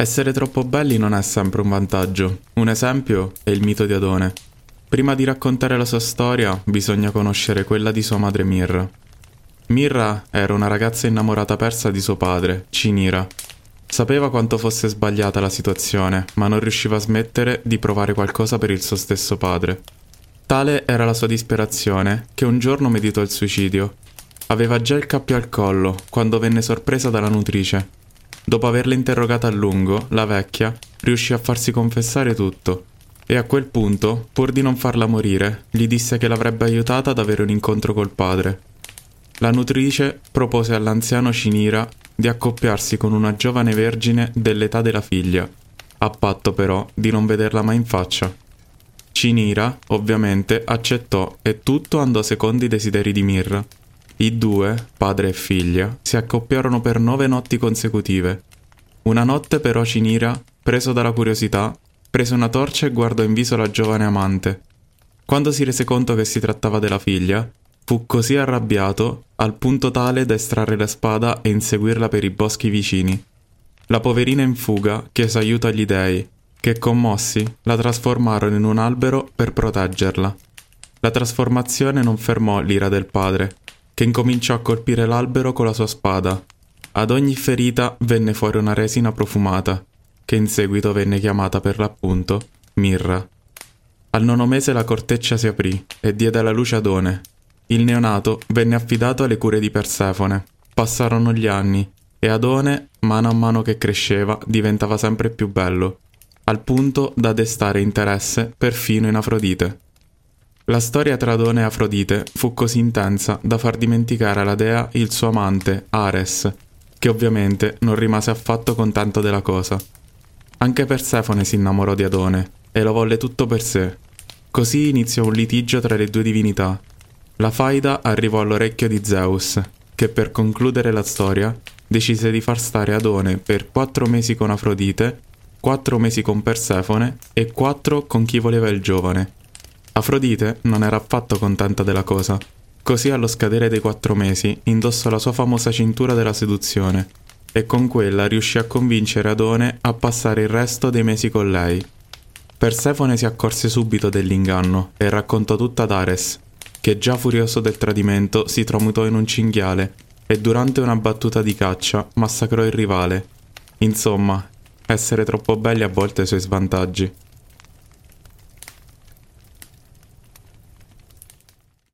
Essere troppo belli non è sempre un vantaggio. Un esempio è il mito di Adone. Prima di raccontare la sua storia, bisogna conoscere quella di sua madre Mirra. Mirra era una ragazza innamorata persa di suo padre, Cinira. Sapeva quanto fosse sbagliata la situazione, ma non riusciva a smettere di provare qualcosa per il suo stesso padre. Tale era la sua disperazione che un giorno meditò il suicidio. Aveva già il cappio al collo quando venne sorpresa dalla nutrice Dopo averla interrogata a lungo, la vecchia riuscì a farsi confessare tutto e a quel punto, pur di non farla morire, gli disse che l'avrebbe aiutata ad avere un incontro col padre. La nutrice propose all'anziano Cinira di accoppiarsi con una giovane vergine dell'età della figlia, a patto però di non vederla mai in faccia. Cinira, ovviamente, accettò e tutto andò secondo i desideri di Mirra. I due, padre e figlia, si accoppiarono per nove notti consecutive. Una notte però Cinira, preso dalla curiosità, prese una torcia e guardò in viso la giovane amante. Quando si rese conto che si trattava della figlia, fu così arrabbiato al punto tale da estrarre la spada e inseguirla per i boschi vicini. La poverina in fuga chiese aiuto agli dei, che commossi la trasformarono in un albero per proteggerla. La trasformazione non fermò l'ira del padre, che incominciò a colpire l'albero con la sua spada. Ad ogni ferita venne fuori una resina profumata, che in seguito venne chiamata per l'appunto mirra. Al nono mese la corteccia si aprì e diede alla luce Adone. Il neonato venne affidato alle cure di Persefone. Passarono gli anni e Adone, mano a mano che cresceva, diventava sempre più bello, al punto da destare interesse perfino in Afrodite. La storia tra Adone e Afrodite fu così intensa da far dimenticare alla dea il suo amante, Ares, che ovviamente non rimase affatto contento della cosa. Anche Persefone si innamorò di Adone e lo volle tutto per sé. Così iniziò un litigio tra le due divinità. La faida arrivò all'orecchio di Zeus, che per concludere la storia decise di far stare Adone per quattro mesi con Afrodite, quattro mesi con Persefone e quattro con chi voleva il giovane. Afrodite non era affatto contenta della cosa. Così allo scadere dei quattro mesi indossò la sua famosa cintura della seduzione e con quella riuscì a convincere Adone a passare il resto dei mesi con lei. Persefone si accorse subito dell'inganno e raccontò tutto ad Ares, che già furioso del tradimento si tramutò in un cinghiale e durante una battuta di caccia massacrò il rivale. Insomma, essere troppo belli a volte ha i suoi svantaggi.